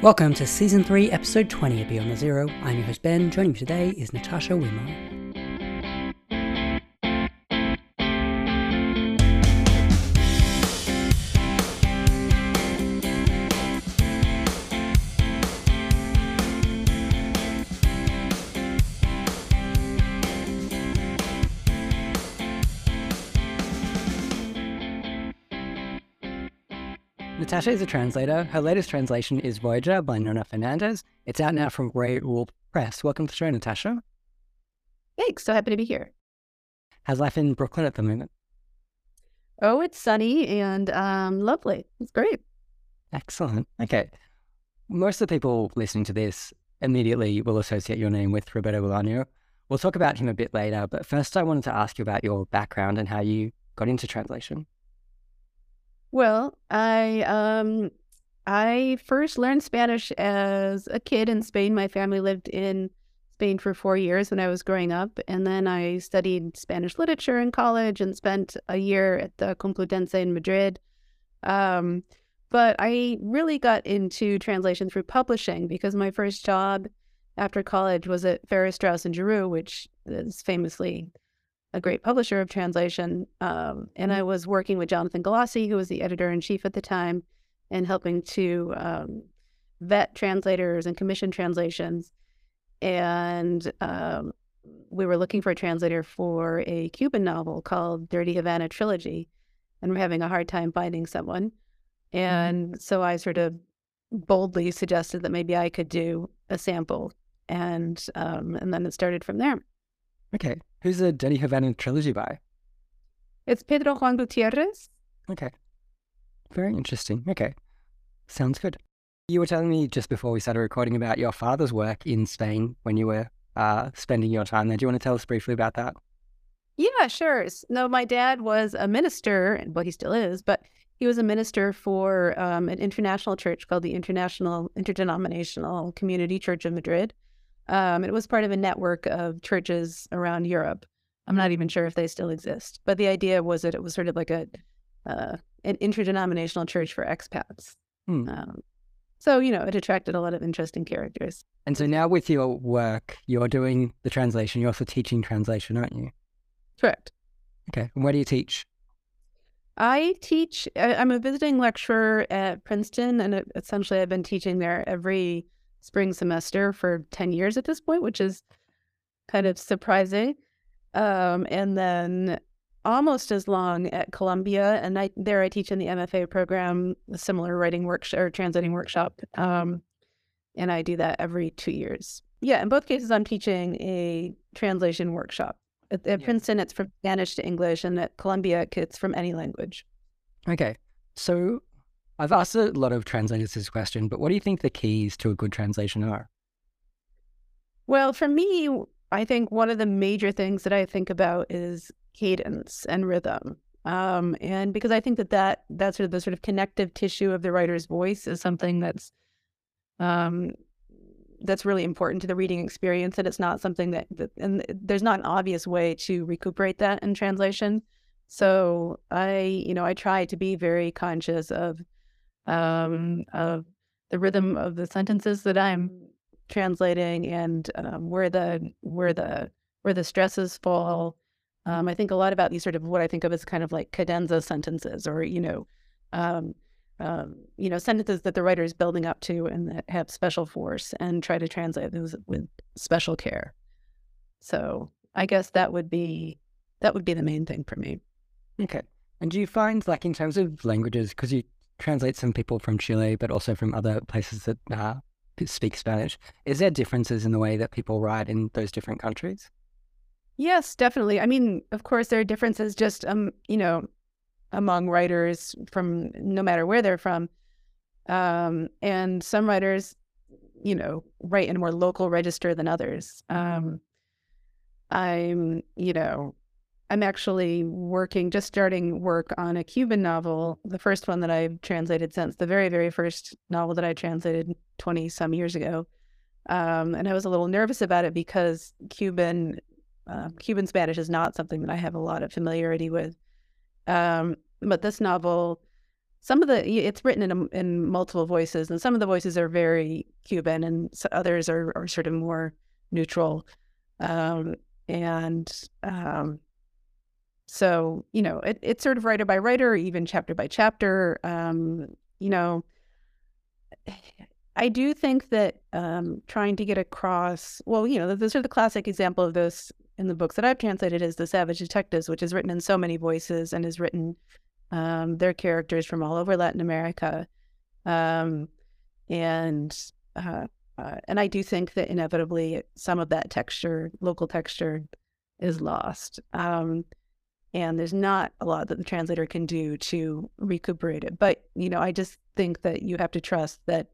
Welcome to Season 3, Episode 20 of Beyond the Zero. I'm your host Ben. Joining me today is Natasha Wimmer. Natasha is a translator. Her latest translation is Voyager by Nona Fernandez. It's out now from Graywolf Press. Welcome to the show, Natasha. Thanks. So happy to be here. How's life in Brooklyn at the moment? Oh, it's sunny and um, lovely. It's great. Excellent. Okay. Most of the people listening to this immediately will associate your name with Roberto Bolaño. We'll talk about him a bit later, but first I wanted to ask you about your background and how you got into translation. Well, I um I first learned Spanish as a kid in Spain. My family lived in Spain for four years when I was growing up, and then I studied Spanish literature in college and spent a year at the Complutense in Madrid. Um, but I really got into translation through publishing because my first job after college was at Farrar Straus and Giroux, which is famously a great publisher of translation. Um, and I mm-hmm. was working with Jonathan Galassi, who was the editor in chief at the time, and helping to um, vet translators and commission translations. And um, we were looking for a translator for a Cuban novel called Dirty Havana Trilogy, and we're having a hard time finding someone. Mm-hmm. And so I sort of boldly suggested that maybe I could do a sample, and um, and then it started from there. Okay. Who's the Dirty Havana trilogy by? It's Pedro Juan Gutierrez. Okay. Very interesting. Okay. Sounds good. You were telling me just before we started recording about your father's work in Spain when you were uh, spending your time there. Do you want to tell us briefly about that? Yeah, sure. No, my dad was a minister, and well, he still is, but he was a minister for um, an international church called the International Interdenominational Community Church of Madrid. Um, it was part of a network of churches around Europe. I'm not even sure if they still exist, but the idea was that it was sort of like a uh, an interdenominational church for expats. Hmm. Um, so you know, it attracted a lot of interesting characters. And so now, with your work, you're doing the translation. You're also teaching translation, aren't you? Correct. Okay. And where do you teach? I teach. I'm a visiting lecturer at Princeton, and essentially, I've been teaching there every spring semester for 10 years at this point, which is kind of surprising. Um, and then almost as long at Columbia. And I, there I teach in the MFA program, a similar writing workshop or translating workshop. Um, and I do that every two years. Yeah, in both cases, I'm teaching a translation workshop. At, at Princeton, it's from Spanish to English, and at Columbia, it's from any language. Okay. So I've asked a lot of translators this question, but what do you think the keys to a good translation are? Well, for me, I think one of the major things that I think about is cadence and rhythm. Um, and because I think that, that that's sort of the sort of connective tissue of the writer's voice is something that's um, that's really important to the reading experience, and it's not something that, that and there's not an obvious way to recuperate that in translation. So I, you know, I try to be very conscious of um, of the rhythm of the sentences that I'm translating and um, where the where the where the stresses fall. Um, I think a lot about these sort of what I think of as kind of like cadenza sentences, or you know, um, um, you know, sentences that the writer is building up to and that have special force, and try to translate those with special care. So I guess that would be that would be the main thing for me. Okay. And do you find, like, in terms of languages, because you translate some people from Chile, but also from other places that uh, speak Spanish. Is there differences in the way that people write in those different countries? Yes, definitely. I mean, of course, there are differences just, um, you know, among writers from no matter where they're from. Um, and some writers, you know, write in a more local register than others. Um, I'm, you know, I'm actually working, just starting work on a Cuban novel, the first one that I've translated since the very, very first novel that I translated 20 some years ago. Um, and I was a little nervous about it because Cuban uh, Cuban Spanish is not something that I have a lot of familiarity with. Um, but this novel some of the it's written in in multiple voices, and some of the voices are very Cuban, and others are are sort of more neutral. Um, and um, so you know, it, it's sort of writer by writer, even chapter by chapter. Um, you know, I do think that um, trying to get across, well, you know, sort of the classic example of this in the books that I've translated is The Savage Detectives, which is written in so many voices and is written um, their characters from all over Latin America, um, and uh, uh, and I do think that inevitably some of that texture, local texture, is lost. Um, and there's not a lot that the translator can do to recuperate it. But you know, I just think that you have to trust that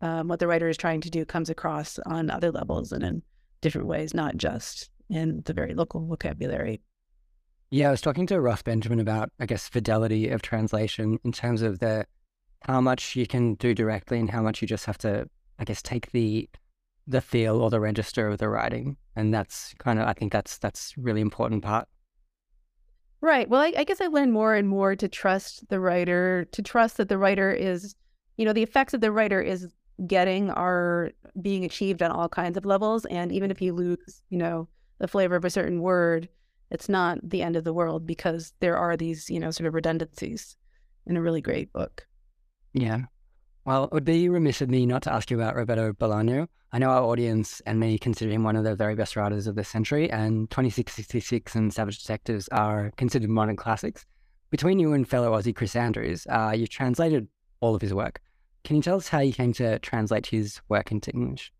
um, what the writer is trying to do comes across on other levels and in different ways, not just in the very local vocabulary. Yeah, I was talking to Russ Benjamin about, I guess, fidelity of translation in terms of the how much you can do directly and how much you just have to, I guess, take the the feel or the register of the writing, and that's kind of, I think that's that's really important part. Right. Well, I, I guess I learned more and more to trust the writer, to trust that the writer is, you know, the effects of the writer is getting are being achieved on all kinds of levels. And even if you lose, you know, the flavor of a certain word, it's not the end of the world because there are these, you know, sort of redundancies in a really great book. Yeah. Well, it would be remiss of me not to ask you about Roberto Bolaño. I know our audience and me consider him one of the very best writers of the century, and 2666 and Savage Detectives are considered modern classics. Between you and fellow Aussie Chris Andrews, uh, you've translated all of his work. Can you tell us how you came to translate his work into English?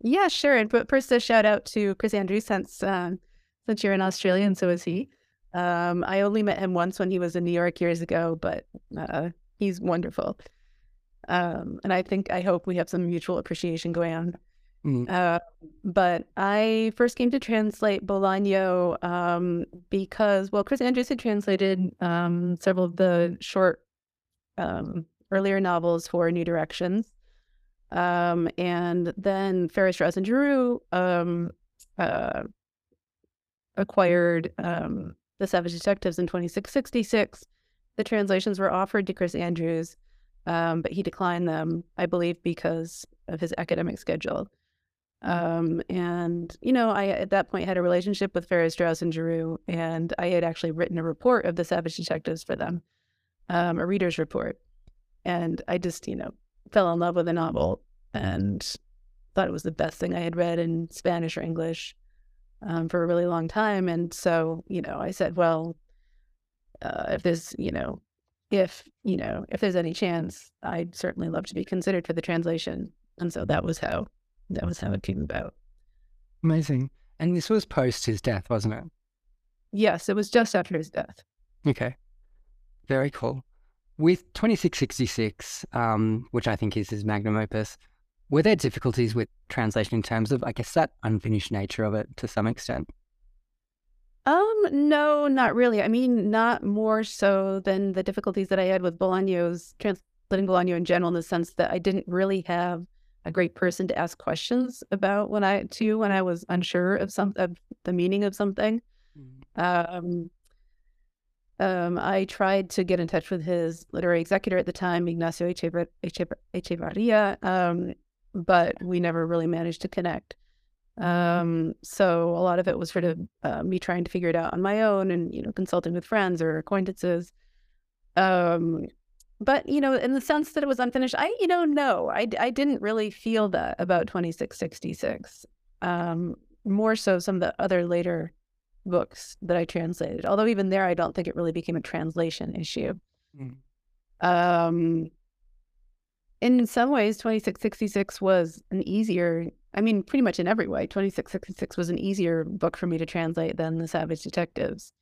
Yeah, sure. But first, a shout out to Chris Andrews since um, since you're in Australia, and so is he. Um, I only met him once when he was in New York years ago, but uh, he's wonderful. Um, and I think I hope we have some mutual appreciation going on. Mm. Uh, but I first came to translate Bolaño um, because, well, Chris Andrews had translated um, several of the short um, earlier novels for New Directions. Um, and then Farrar Straus and Giroux um, uh, acquired um, The Savage Detectives in 2666. The translations were offered to Chris Andrews, um, but he declined them, I believe, because of his academic schedule. Um, and, you know, I at that point had a relationship with Farrar Straus and Giroux, and I had actually written a report of The Savage Detectives for them, um, a reader's report. And I just, you know, fell in love with the novel and thought it was the best thing I had read in Spanish or English um, for a really long time. And so, you know, I said, well, uh, if there's, you know, if, you know, if there's any chance, I'd certainly love to be considered for the translation. And so that was how, that was how it came about. Amazing. And this was post his death, wasn't it? Yes, it was just after his death. Okay. Very cool. With 2666, um, which I think is his magnum opus, were there difficulties with translation in terms of, I guess, that unfinished nature of it to some extent? Um, no, not really. I mean, not more so than the difficulties that I had with Bolaño's translating Bolaño in general, in the sense that I didn't really have a great person to ask questions about when I to when I was unsure of some of the meaning of something. Mm-hmm. Um, um, I tried to get in touch with his literary executor at the time, Ignacio Echevarria, um, but we never really managed to connect. Um, so a lot of it was sort of uh, me trying to figure it out on my own and, you know, consulting with friends or acquaintances. Um, but, you know, in the sense that it was unfinished, I, you know, no, I, I didn't really feel that about 2666. Um, more so some of the other later books that I translated. Although even there, I don't think it really became a translation issue. Mm. Um, in some ways, 2666 was an easier, I mean, pretty much in every way, 2666 was an easier book for me to translate than The Savage Detectives.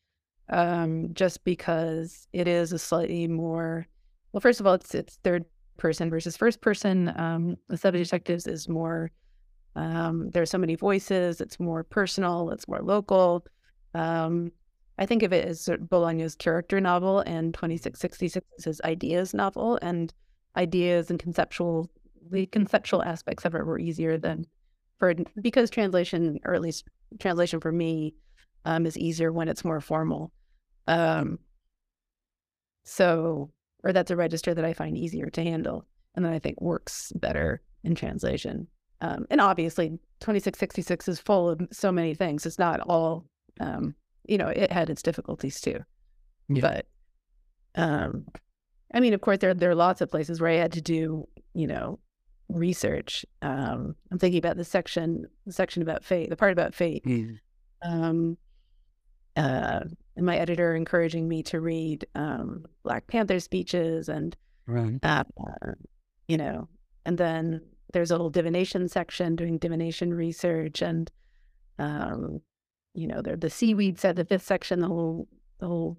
Um, just because it is a slightly more, well, first of all, it's it's third person versus first person. Um, the Savage Detectives is more, um, there are so many voices, it's more personal, it's more local. Um, I think of it as Bolaño's character novel, and 2666 is his ideas novel, and ideas and conceptual the conceptual aspects of it were easier than for because translation, or at least translation for me, um, is easier when it's more formal. Um, so or that's a register that I find easier to handle and that I think works better in translation. Um, and obviously, 2666 is full of so many things. It's not all, um, you know, it had its difficulties too. Yeah. But, um, I mean, of course, there there are lots of places where I had to do, you know, research. Um, I'm thinking about the section, the section about fate, the part about fate. Mm. Um, uh, and my editor encouraging me to read um, Black Panther speeches and, right. uh, you know, and then there's a little divination section doing divination research and, um, you know, there the seaweed said the fifth section, the whole, the whole,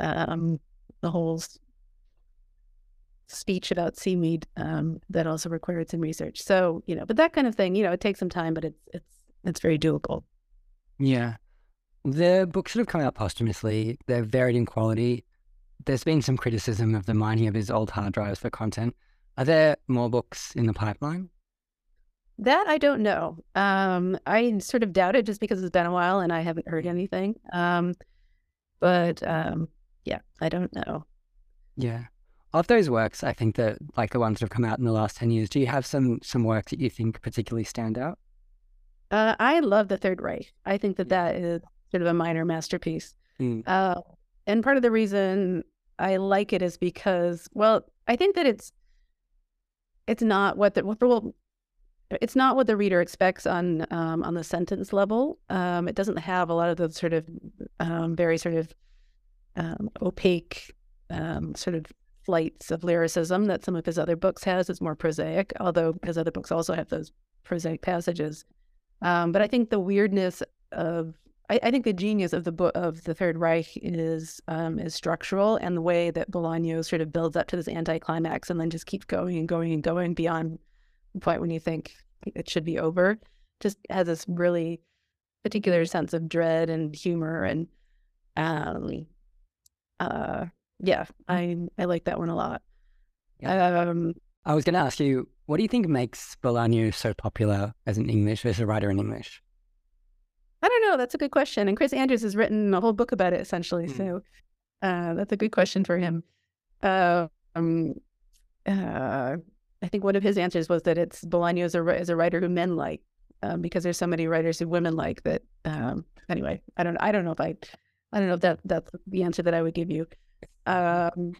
um, the whole speech about seaweed um, that also required some research. So you know, but that kind of thing, you know, it takes some time, but it's it's it's very doable. Yeah, the books that have come out posthumously, they're varied in quality. There's been some criticism of the mining of his old hard drives for content. Are there more books in the pipeline? That I don't know. Um, I sort of doubt it just because it's been a while and I haven't heard anything. Um, but um, yeah, I don't know. Yeah. Of those works, I think that like the ones that have come out in the last 10 years, do you have some some works that you think particularly stand out? Uh, I love the Third Reich. I think that that is sort of a minor masterpiece. Mm. Uh, and part of the reason I like it is because, well, I think that it's it's not what the well, it's not what the reader expects on um, on the sentence level. Um, it doesn't have a lot of the sort of um, very sort of um, opaque um, sort of flights of lyricism that some of his other books has. It's more prosaic, although his other books also have those prosaic passages. Um, but I think the weirdness of I, I, think the genius of the book of the Third Reich is um, is structural, and the way that Bolaño sort of builds up to this anticlimax and then just keeps going and going and going beyond the point when you think it should be over. Just has this really particular sense of dread and humor, and um, uh, yeah, I I like that one a lot. Yeah. Um, I was going to ask you, what do you think makes Bolaño so popular as an English as a writer in English? I don't know. That's a good question. And Chris Andrews has written a whole book about it, essentially. Mm. So uh, that's a good question for him. Uh, um, uh, I think one of his answers was that it's Bolaño as a, as a writer who men like, um, because there's so many writers who women like that. Um, anyway, I don't. I don't know if I. I don't know if that that's the answer that I would give you. Um,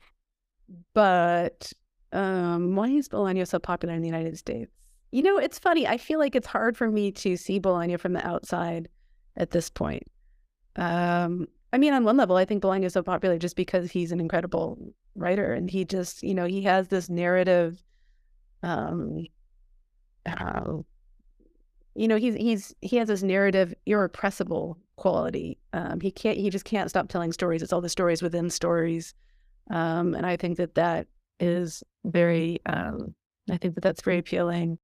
but um, why is Bolaño so popular in the United States? You know, it's funny. I feel like it's hard for me to see Bolaño from the outside at this point. Um, I mean, on one level, I think Bolaño is so popular just because he's an incredible writer, and he just, you know, he has this narrative. Um, uh, you know, he's he's he has this narrative irrepressible quality. Um, he can't, he just can't stop telling stories. It's all the stories within stories, um, and I think that that is very. Um, I think that that's very appealing.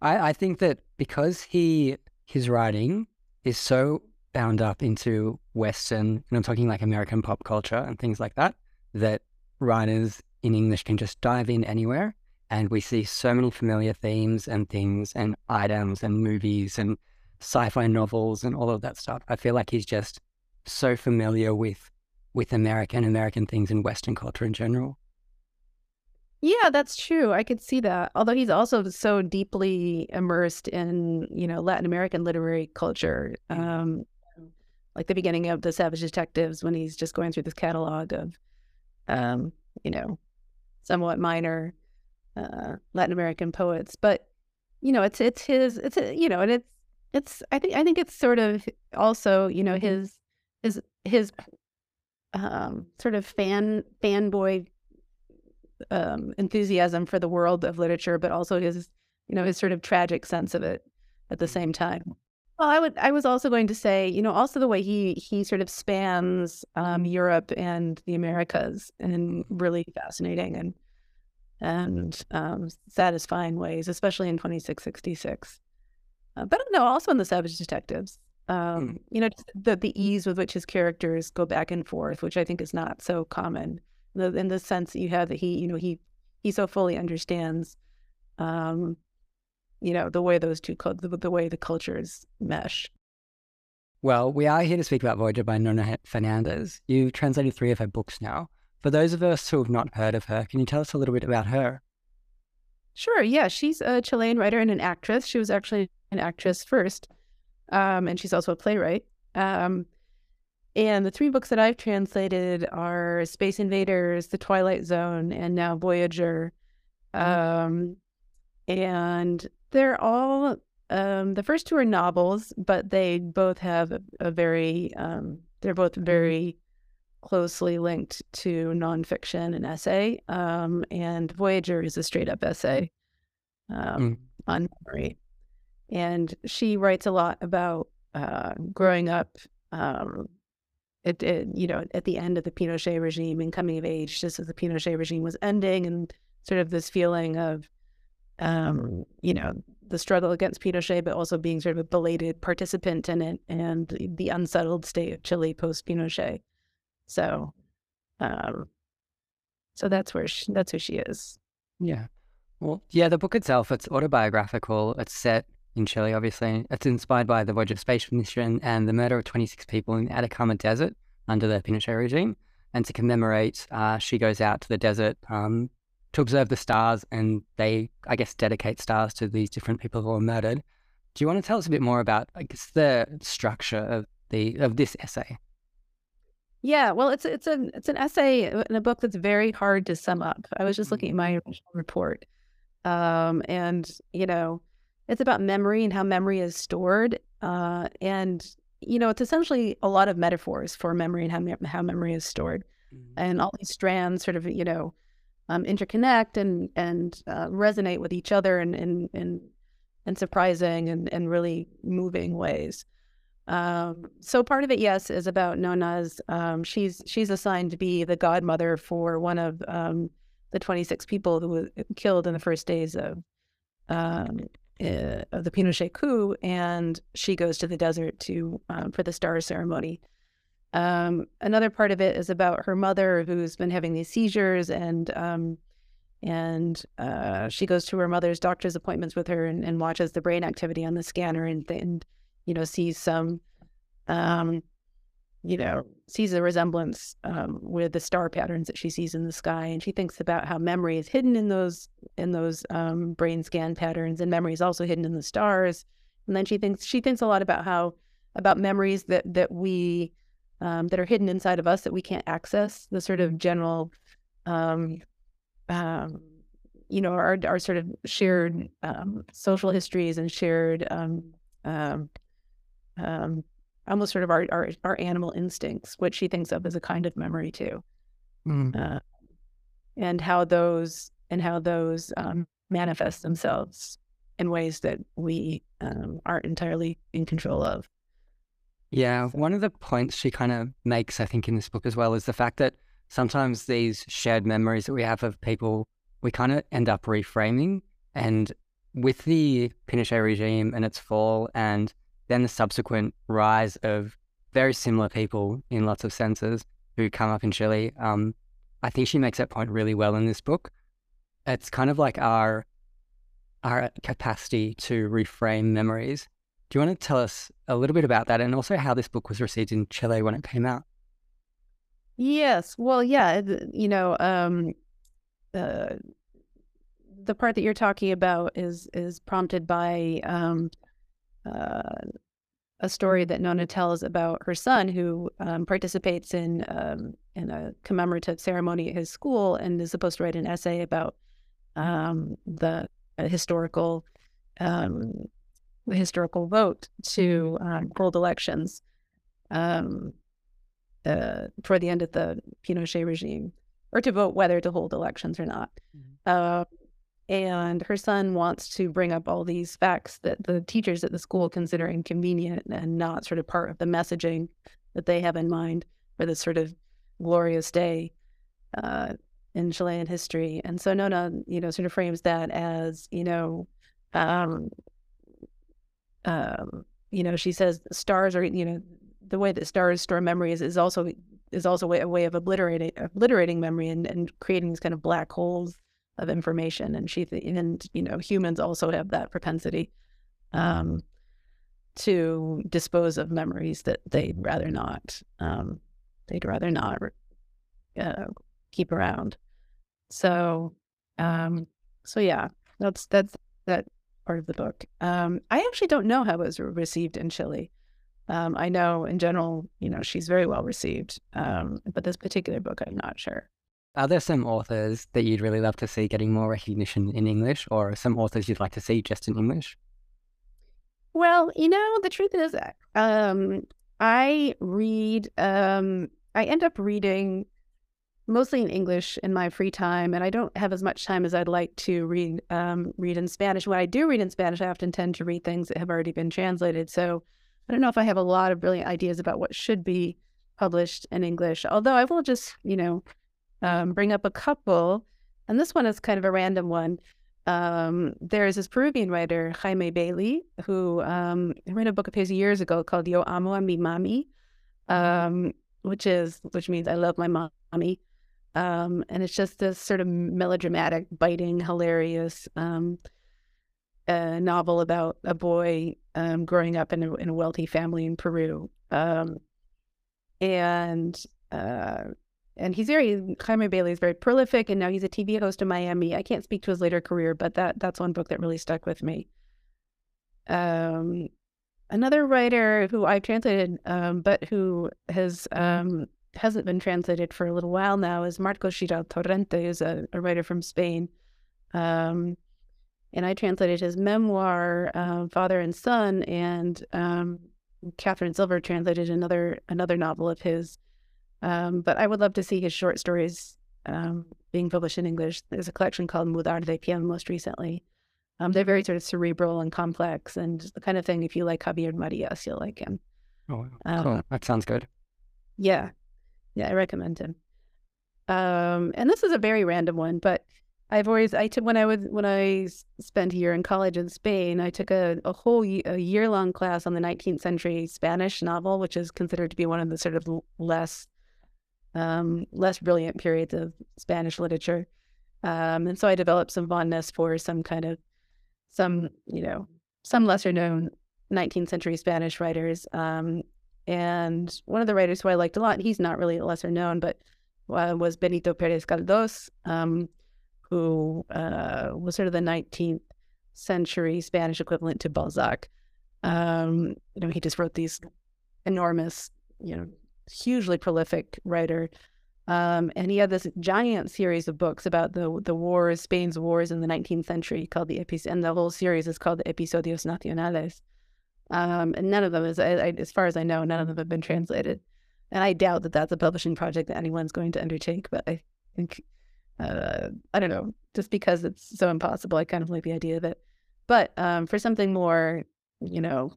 I, I think that because he his writing is so bound up into Western, and I'm talking like American pop culture and things like that, that writers in English can just dive in anywhere. And we see so many familiar themes and things and items and movies and sci fi novels and all of that stuff. I feel like he's just so familiar with with American American things and Western culture in general. Yeah, that's true. I could see that. Although he's also so deeply immersed in, you know, Latin American literary culture. Mm. Um, like the beginning of the Savage Detectives when he's just going through this catalog of, um, you know, somewhat minor uh, Latin American poets. But you know, it's it's his it's you know, and it's it's I think I think it's sort of also you know mm-hmm. his his his um, sort of fan fanboy um, enthusiasm for the world of literature, but also his, you know, his sort of tragic sense of it at the same time. Well, I would. I was also going to say, you know, also the way he he sort of spans um, Europe and the Americas in really fascinating and and um, satisfying ways, especially in 2666. Uh, but no, also in the Savage Detectives. Um, mm. You know, the the ease with which his characters go back and forth, which I think is not so common the, in the sense that you have that he, you know, he he so fully understands, um, you know, the way those two, the, the way the cultures mesh. Well, we are here to speak about Voyager by Nona Fernandez. You've translated three of her books now. For those of us who have not heard of her, can you tell us a little bit about her? Sure. Yeah, she's a Chilean writer and an actress. She was actually an actress first, um, and she's also a playwright. Um, and the three books that I've translated are Space Invaders, The Twilight Zone, and now Voyager. Mm-hmm. Um, and they're all um, the first two are novels, but they both have a, a very um, they're both mm-hmm. very closely linked to nonfiction and essay. Um, and Voyager is a straight up essay um, mm. on memory. And she writes a lot about uh, growing up, um, it, it, you know, at the end of the Pinochet regime and coming of age, just as the Pinochet regime was ending, and sort of this feeling of, um, you know, the struggle against Pinochet, but also being sort of a belated participant in it and the unsettled state of Chile post Pinochet. So, um, so that's where she, that's who she is. Yeah. Well, yeah, the book itself, it's autobiographical. It's set in Chile, obviously. It's inspired by the Voyager space mission and the murder of 26 people in the Atacama Desert under the Pinochet regime. And to commemorate, uh, she goes out to the desert um, to observe the stars and they, I guess, dedicate stars to these different people who were murdered. Do you want to tell us a bit more about, I guess, the structure of the of this essay? Yeah, well, it's it's a it's an essay in a book that's very hard to sum up. I was just looking at my original report, um, and you know, it's about memory and how memory is stored, uh, and you know, it's essentially a lot of metaphors for memory and how me- how memory is stored, mm-hmm. and all these strands sort of you know um, interconnect and and uh, resonate with each other in in in, in surprising and, and really moving ways. Um, so part of it, yes, is about Nona's. Um, she's she's assigned to be the godmother for one of um, the 26 people who were killed in the first days of um, uh, of the Pinochet coup, and she goes to the desert to um, for the star ceremony. Um, another part of it is about her mother, who's been having these seizures, and and uh, she goes to her mother's doctor's appointments with her and, and watches the brain activity on the scanner and, and you know, sees some, um, you know, sees a resemblance um, with the star patterns that she sees in the sky, and she thinks about how memory is hidden in those in those um, brain scan patterns, and memory is also hidden in the stars. And then she thinks she thinks a lot about how about memories that that we um, that are hidden inside of us that we can't access. The sort of general, um, um, you know, our our sort of shared um, social histories and shared um, um, um, almost sort of our, our, our animal instincts, which she thinks of as a kind of memory too, mm. uh, and how those and how those um, manifest themselves in ways that we um, aren't entirely in control of. Yeah, one of the points she kind of makes, I think, in this book as well, is the fact that sometimes these shared memories that we have of people, we kind of end up reframing. And with the Pinochet regime and its fall and then the subsequent rise of very similar people in lots of senses who come up in Chile. Um, I think she makes that point really well in this book. It's kind of like our our capacity to reframe memories. Do you want to tell us a little bit about that and also how this book was received in Chile when it came out? Yes. Well, yeah, you know, um, uh, the part that you're talking about is is prompted by um, uh, a story that Nona tells about her son who um, participates in um, in a commemorative ceremony at his school and is supposed to write an essay about um, the historical um, historical vote to um, hold elections um, uh, toward the end of the Pinochet regime, or to vote whether to hold elections or not. Mm-hmm. Uh, and her son wants to bring up all these facts that the teachers at the school consider inconvenient and not sort of part of the messaging that they have in mind for this sort of glorious day uh, in Chilean history. And so Nona, you know, sort of frames that as, you know, um, um, you know, she says stars are, you know, the way that stars store memories is also is also a way of obliterating obliterating memory and, and creating these kind of black holes of information and she th- and you know humans also have that propensity um, to dispose of memories that they'd rather not um, they'd rather not uh, keep around. So, um, so yeah, that's that's that part of the book. Um, I actually don't know how it was received in Chile. Um, I know in general, you know, she's very well received, um, but this particular book, I'm not sure. Are there some authors that you'd really love to see getting more recognition in English, or some authors you'd like to see just in English? Well, you know, the truth is, um, I read, um, I end up reading mostly in English in my free time, and I don't have as much time as I'd like to read um, read in Spanish. When I do read in Spanish, I often tend to read things that have already been translated. So I don't know if I have a lot of brilliant ideas about what should be published in English. Although I will just, you know, um, bring up a couple, and this one is kind of a random one. Um, there is this Peruvian writer, Jaime Bayly, who um, wrote a book of his years ago called Yo Amo a mi mami, um, which is which means I love my mommy. Um, and it's just this sort of melodramatic, biting, hilarious um, uh, novel about a boy um, growing up in a, in a, wealthy family in Peru. Um, and uh, and he's very Jaime Bayly is very prolific, and now he's a TV host in Miami. I can't speak to his later career, but that that's one book that really stuck with me. Um, another writer who I've translated, um, but who has um, hasn't been translated for a little while now is Marcos Giral Torrente, who's a, a, writer from Spain. Um, and I translated his memoir, uh, Father and Son, and um, Catherine Silver translated another another novel of his. Um, but I would love to see his short stories um, being published in English. There's a collection called Mudar de Piel most recently. Um, they're very sort of cerebral and complex, and the kind of thing if you like Javier Marias, you'll like him. Oh, cool. Um, that sounds good. Yeah, yeah, I recommend him. Um, and this is a very random one, but I've always I took when I was when I spent a year in college in Spain, I took a, a whole a year long class on the 19th century Spanish novel, which is considered to be one of the sort of less um, less brilliant periods of Spanish literature. Um, and so I developed some fondness for some kind of some you know some lesser known 19th century Spanish writers. Um, and one of the writers who I liked a lot, he's not really lesser known, but uh, was Benito Perez Galdós, um, who uh, was sort of the 19th century Spanish equivalent to Balzac. Um, you know, he just wrote these enormous, you know, hugely prolific writer. Um, and he had this giant series of books about the the wars, Spain's wars in the 19th century, called the Epis, and the whole series is called the Episodios Nacionales. Um, and none of them is, I, I, as far as I know, none of them have been translated. And I doubt that that's a publishing project that anyone's going to undertake. But I think, uh, I don't know, just because it's so impossible, I kind of like the idea of it. But um, for something more, you know,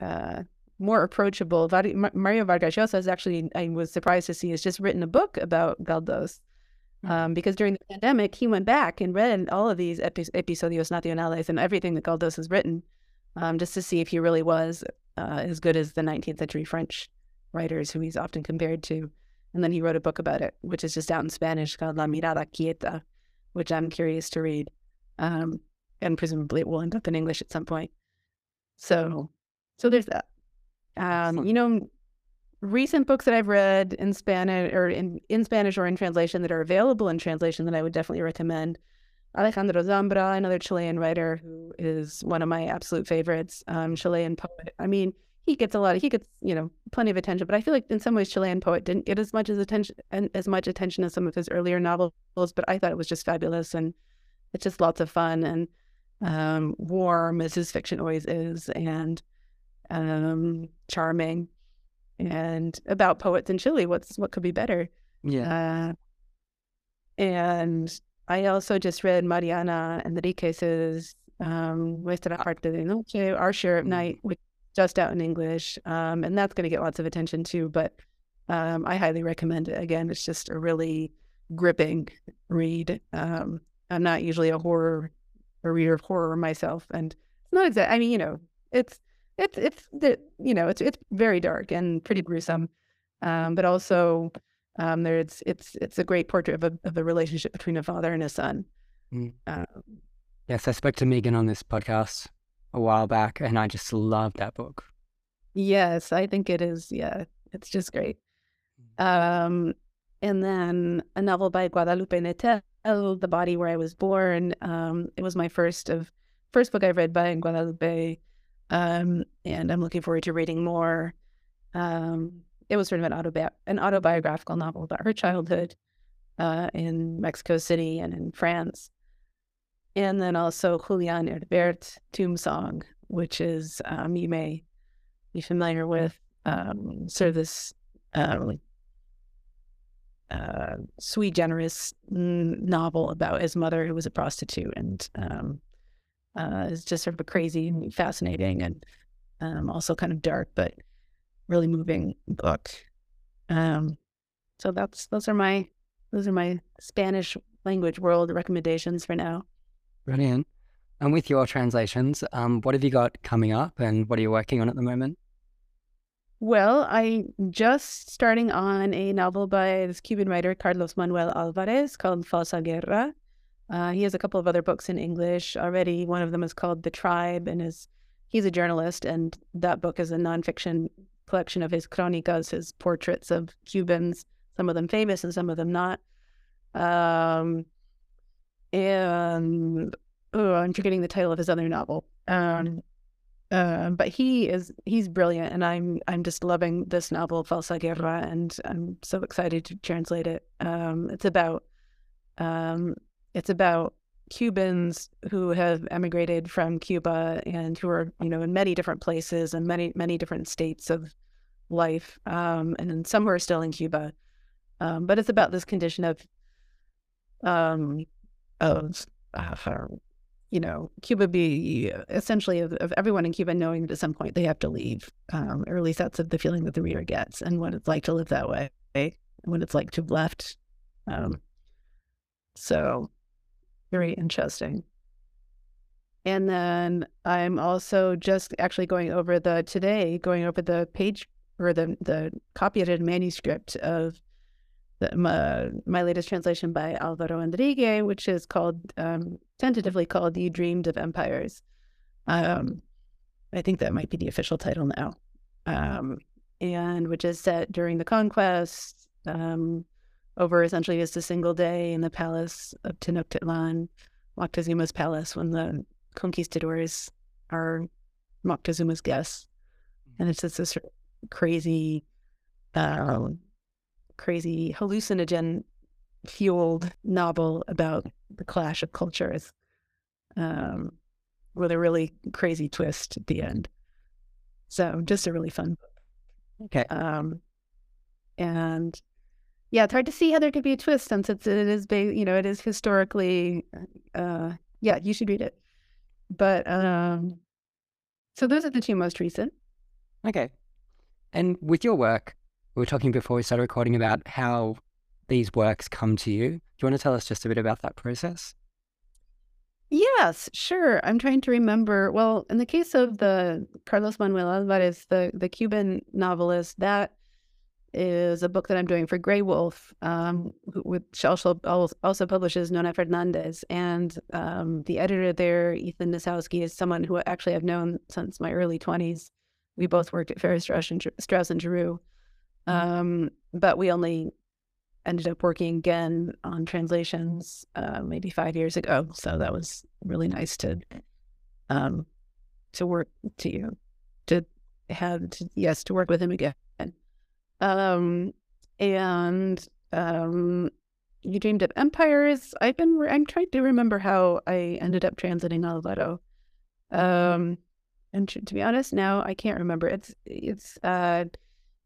uh, more approachable, Mario Vargas Llosa is actually, I was surprised to see, has just written a book about Galdós. Hmm. Um, because during the pandemic, he went back and read all of these episodios nacionales and everything that Galdós has written um, just to see if he really was uh, as good as the 19th century French writers who he's often compared to. And then he wrote a book about it, which is just out in Spanish called La Mirada Quieta, which I'm curious to read. Um, and presumably it will end up in English at some point. So, so there's that. Um, you know, recent books that I've read in Spanish or in, in Spanish or in translation that are available in translation that I would definitely recommend. Alejandro Zambra, another Chilean writer who is one of my absolute favorites, um, Chilean poet. I mean, he gets a lot of, he gets, you know, plenty of attention, but I feel like in some ways Chilean poet didn't get as much as attention and as much attention as some of his earlier novels, but I thought it was just fabulous and it's just lots of fun and um, warm as his fiction always is. And um, charming and about poets in Chile. What's what could be better? Yeah. Uh, and I also just read Mariana Enriquez's um, Nuestra Parte de Noche, Our Share of mm-hmm. Night, which just out in English. Um, and that's going to get lots of attention too. But um, I highly recommend it. Again, it's just a really gripping read. Um, I'm not usually a horror, a reader of horror myself. And it's not exactly, I mean, you know, it's, it's, it's, the, you know, it's, it's very dark and pretty gruesome. Um, but also, um, there, it's it's it's a great portrait of a of a relationship between a father and a son. Mm. Um, yes, I spoke to Megan on this podcast a while back, and I just love that book. Yes, I think it is. Yeah, it's just great. Mm. Um, and then a novel by Guadalupe Nettel, The Body Where I Was Born. Um, it was my first of first book I read by Guadalupe, um, and I'm looking forward to reading more. Um, it was sort of an, autobi- an autobiographical novel about her childhood uh, in Mexico City and in France. And then also Julian Herbert Tomb Song, which is, um, you may be familiar with, um, sort of this um, uh, sweet, generous novel about his mother who was a prostitute. And um, uh, it's just sort of a crazy and fascinating and um, also kind of dark, but really moving book. Um, so that's those are my those are my Spanish language world recommendations for now. Brilliant. And with your translations, um, what have you got coming up and what are you working on at the moment? Well, I'm just starting on a novel by this Cuban writer, Carlos Manuel Alvarez, called Falsa Guerra. Uh, he has a couple of other books in English already. One of them is called The Tribe, and is he's a journalist, and that book is a nonfiction collection of his chronicas, his portraits of Cubans, some of them famous and some of them not. Um, and oh, I'm forgetting the title of his other novel. Um, uh, but he is he's brilliant, and I'm I'm just loving this novel, Falsa Guerra, and I'm so excited to translate it. Um, it's about um, it's about Cubans who have emigrated from Cuba and who are, you know, in many different places and many, many different states of life. Um, and then some who are still in Cuba. Um, but it's about this condition of, um, of, uh, you know, Cuba be essentially of, of, everyone in Cuba knowing that at some point they have to leave, um, or at least that's the feeling that the reader gets, and what it's like to live that way, what it's like to have left. Um, so very interesting. And then I'm also just actually going over the today, going over the page or the the copied manuscript of the, my, my latest translation by Alvaro Enrigue, which is called um, tentatively called "You Dreamed of Empires." Um, I think that might be the official title now, um, and which is set during the conquest. Um, over essentially just a single day in the palace of Tenochtitlan, Moctezuma's palace, when the conquistadors are Moctezuma's guests. Mm-hmm. And it's just this crazy, uh, crazy hallucinogen fueled novel about the clash of cultures um, with a really crazy twist at the end. So just a really fun book. Okay. Um, and yeah, it's hard to see how there could be a twist since it's it is you know it is historically uh yeah you should read it, but um so those are the two most recent. Okay, and with your work, we were talking before we started recording about how these works come to you. Do you want to tell us just a bit about that process? Yes, sure. I'm trying to remember. Well, in the case of the Carlos Manuel Alvarez, the the Cuban novelist, that is a book that I'm doing for Graywolf, um, which also also publishes Nona Fernandez. And um, the editor there, Ethan Nosowsky, is someone who actually I've known since my early 20s. We both worked at Farrar Strauss and, Straus and Giroux. Mm-hmm. Um, but we only ended up working again on translations uh, maybe five years ago. So that was really nice to um, to work to you to have to, yes to work with him again. Um, and um, you dreamed of empires. I've been. I'm trying to remember how I ended up transiting Alvaro. Um, and to, to be honest, now I can't remember. It's it's uh,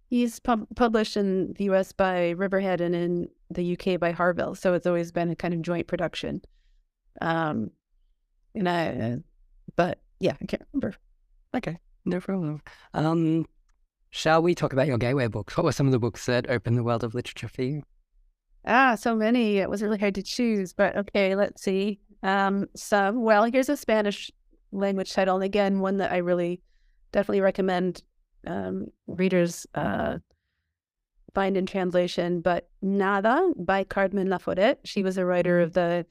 he's pub- published in the U.S. by Riverhead and in the U.K. by Harvill. So it's always been a kind of joint production. Um, and I, but yeah, I can't remember. Okay, no problem. Um, Shall we talk about your gateway books? What were some of the books that opened the world of literature for you? Ah, so many. It was really hard to choose, but okay, let's see. Um, some. Well, here's a Spanish language title, and again, one that I really definitely recommend um, readers uh, find in translation. But Nada by Carmen Laforet. She was a writer of the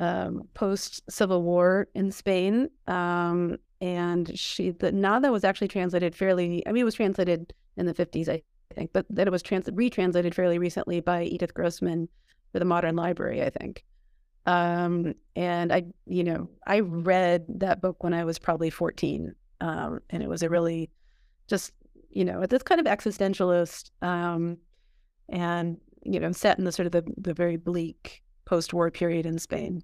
um, post Civil War in Spain. Um, and she the Nada was actually translated fairly. I mean, it was translated in the fifties, I think, but then it was trans- retranslated fairly recently by Edith Grossman for the Modern Library, I think. Um, and I, you know, I read that book when I was probably 14. Um, and it was a really just, you know, this kind of existentialist um, and, you know, set in the sort of the, the very bleak post war period in Spain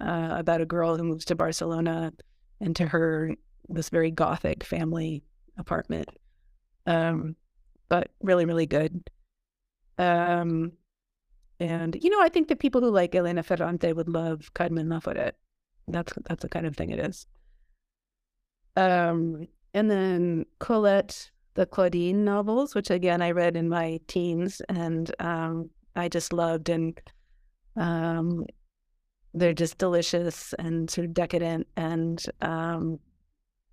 uh, about a girl who moves to Barcelona and to her, this very gothic family apartment. Um, but really, really good. Um, and you know, I think that people who like Elena Ferrante would love Carmen Laforet. That's that's the kind of thing it is. Um, and then Colette, the Claudine novels, which again I read in my teens, and um, I just loved, and um, they're just delicious and sort of decadent and um,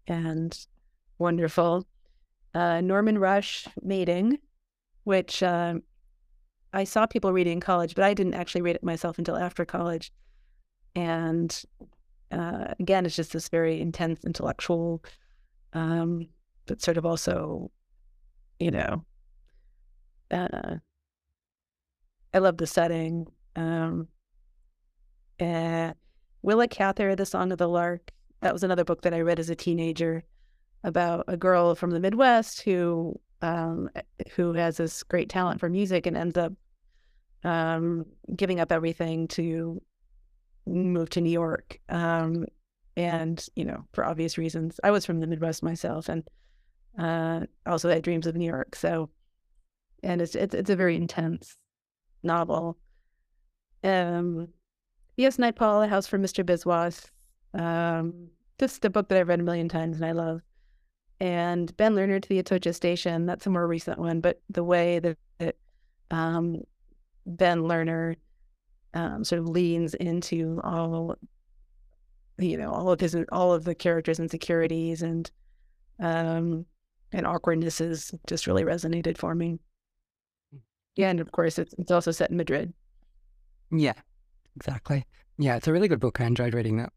and wonderful. Uh, Norman Rush, Mating, which uh, I saw people reading in college, but I didn't actually read it myself until after college. And uh, again, it's just this very intense intellectual, um, but sort of also, you know, uh, I love the setting. Um, uh, Willa Cather, The Song of the Lark. That was another book that I read as a teenager about a girl from the Midwest who um, who has this great talent for music and ends up um, giving up everything to move to New York. Um, and, you know, for obvious reasons, I was from the Midwest myself and uh, also had dreams of New York. So, and it's, it's, it's a very intense novel. Um, yes, Naipaul, A House for Mr. Biswas. Um, just a book that I've read a million times and I love and Ben Lerner to the Atocha Station. That's a more recent one, but the way that, that um, Ben Lerner um, sort of leans into all, you know, all of his all of the characters' insecurities and um, and awkwardnesses just really resonated for me. Hmm. Yeah, and of course, it's it's also set in Madrid. Yeah, exactly. Yeah, it's a really good book. I enjoyed reading that.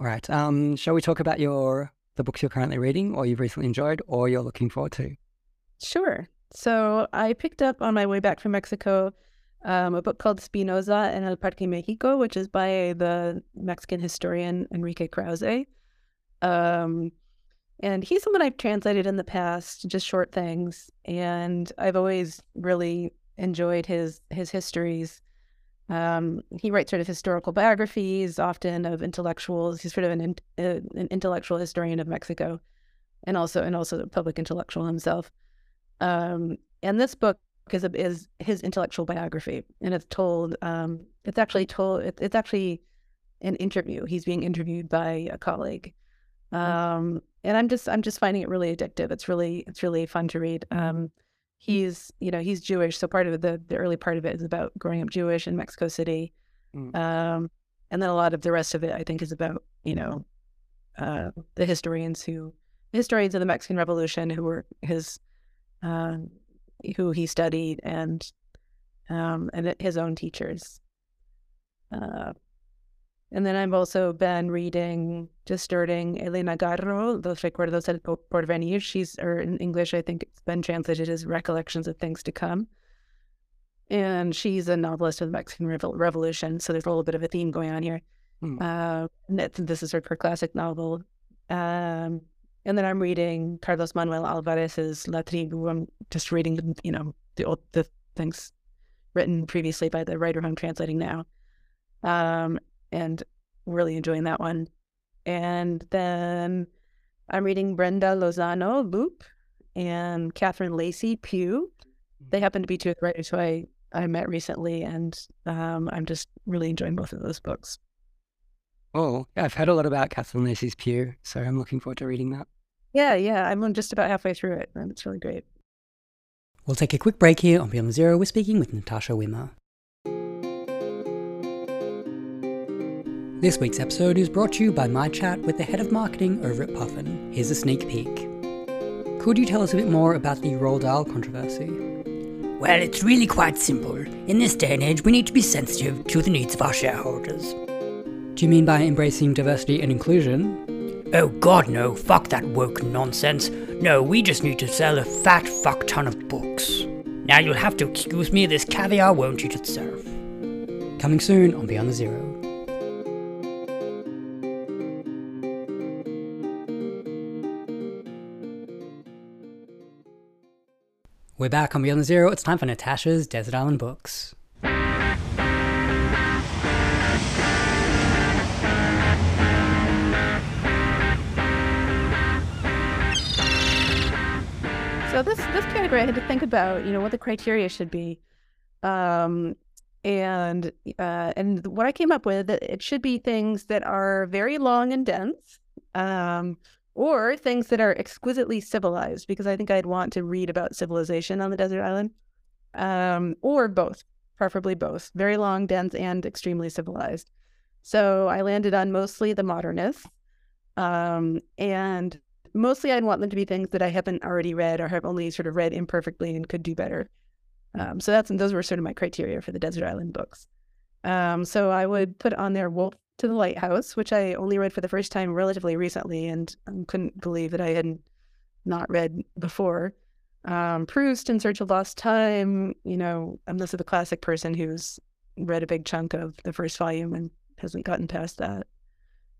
All right. Um, shall we talk about your the books you're currently reading or you've recently enjoyed or you're looking forward to? Sure. So I picked up on my way back from Mexico um, a book called Spinoza en el Parque Mexico, which is by the Mexican historian Enrique Krauze. Um, and he's someone I've translated in the past, just short things, and I've always really enjoyed his his histories. Um, he writes sort of historical biographies, often of intellectuals. He's sort of an, uh, an intellectual historian of Mexico, and also and also a public intellectual himself. Um, and this book is a, is his intellectual biography, and it's told. Um, it's actually told. It, it's actually an interview. He's being interviewed by a colleague, mm. um, and I'm just I'm just finding it really addictive. It's really it's really fun to read. Um, he's you know he's Jewish, so part of the the early part of it is about growing up Jewish in Mexico City, mm. um, and then a lot of the rest of it I think is about you know uh, the historians who historians of the Mexican Revolution who were his uh, who he studied and um, and his own teachers. Uh, and then I've also been reading, just starting Elena Garro, Los Recuerdos del Porvenir. She's, or in English, I think it's been translated as Recollections of Things to Come. And she's a novelist of the Mexican Revolution. So there's a little bit of a theme going on here. Hmm. Uh, this is her, her classic novel. Um, and then I'm reading Carlos Manuel Alvarez's La Tribu. I'm just reading, you know, the old, the things written previously by the writer who I'm translating now. Um, and really enjoying that one. And then I'm reading Brenda Lozano, Loop, and Catherine Lacey, Pew. They happen to be two writers who I, I met recently, and um, I'm just really enjoying both of those books. Oh, yeah, I've heard a lot about Catherine Lacey's Pew, so I'm looking forward to reading that. Yeah, yeah, I'm just about halfway through it, and it's really great. We'll take a quick break here on Beyond Zero. We're speaking with Natasha Wimmer. This week's episode is brought to you by my chat with the head of marketing over at Puffin. Here's a sneak peek. Could you tell us a bit more about the Roald Dahl controversy? Well, it's really quite simple. In this day and age, we need to be sensitive to the needs of our shareholders. Do you mean by embracing diversity and inclusion? Oh god, no, fuck that woke nonsense. No, we just need to sell a fat fuck ton of books. Now you'll have to excuse me, this caviar won't eat its serve. Coming soon on Beyond the Zero. We're back on Beyond the Zero. It's time for Natasha's Desert Island Books. So this this category, I had to think about, you know, what the criteria should be, um, and uh, and what I came up with, it should be things that are very long and dense, um, or things that are exquisitely civilized, because I think I'd want to read about civilization on the desert island, um, or both, preferably both, very long, dense, and extremely civilized. So I landed on mostly the modernists, um, and mostly I'd want them to be things that I haven't already read or have only sort of read imperfectly and could do better. Um, so that's those were sort of my criteria for the desert island books. Um, so I would put on there Woolf to the Lighthouse, which I only read for the first time relatively recently, and um, couldn't believe that I had not read before. Um, Proust in Search of Lost Time. You know, I'm this is the classic person who's read a big chunk of the first volume and hasn't gotten past that.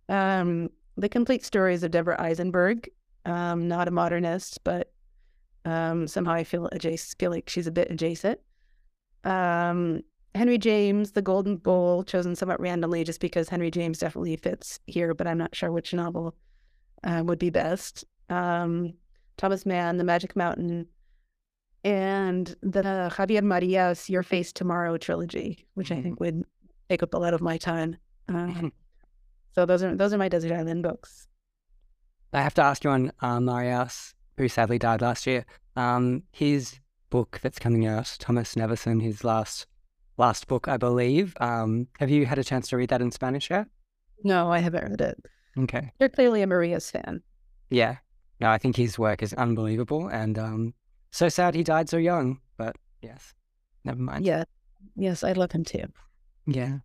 Um, the complete stories of Deborah Eisenberg, um, not a modernist, but um, somehow I feel adjacent, feel like she's a bit adjacent. Um, Henry James, The Golden Bowl, chosen somewhat randomly just because Henry James definitely fits here, but I'm not sure which novel uh, would be best. Um, Thomas Mann, The Magic Mountain, and the Javier Marias Your Face Tomorrow trilogy, which I think would take up a lot of my time. Um, so those are those are my desert island books. I have to ask you on uh, Marias, who sadly died last year. Um, his book that's coming out, Thomas Nevinson, his last last book, I believe. Um, have you had a chance to read that in Spanish yet? No, I haven't read it. Okay. You're clearly a Marias fan. Yeah. No, I think his work is unbelievable, and um, so sad he died so young. But yes, never mind. Yeah. Yes, I love him too. Yeah.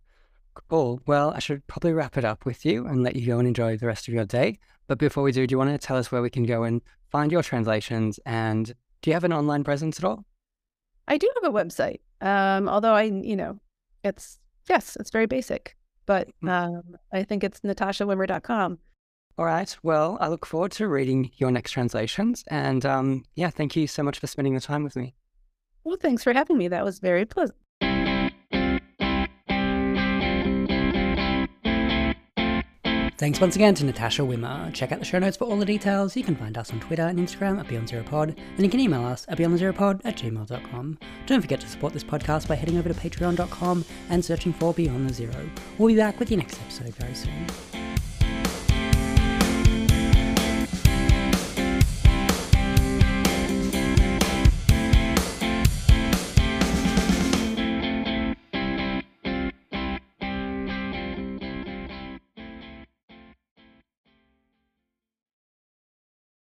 Cool. Well, I should probably wrap it up with you and let you go and enjoy the rest of your day. But before we do, do you want to tell us where we can go and find your translations? And do you have an online presence at all? I do have a website. Um, although I, you know, it's yes, it's very basic, but um, I think it's natashawimmer.com. All right. Well, I look forward to reading your next translations. And um, yeah, thank you so much for spending the time with me. Well, thanks for having me. That was very pleasant. Thanks once again to Natasha Wimmer. Check out the show notes for all the details. You can find us on Twitter and Instagram at BeyondZeroPod, and you can email us at BeyondZeroPod at gmail.com. Don't forget to support this podcast by heading over to patreon.com and searching for Beyond the Zero. We'll be back with your next episode very soon.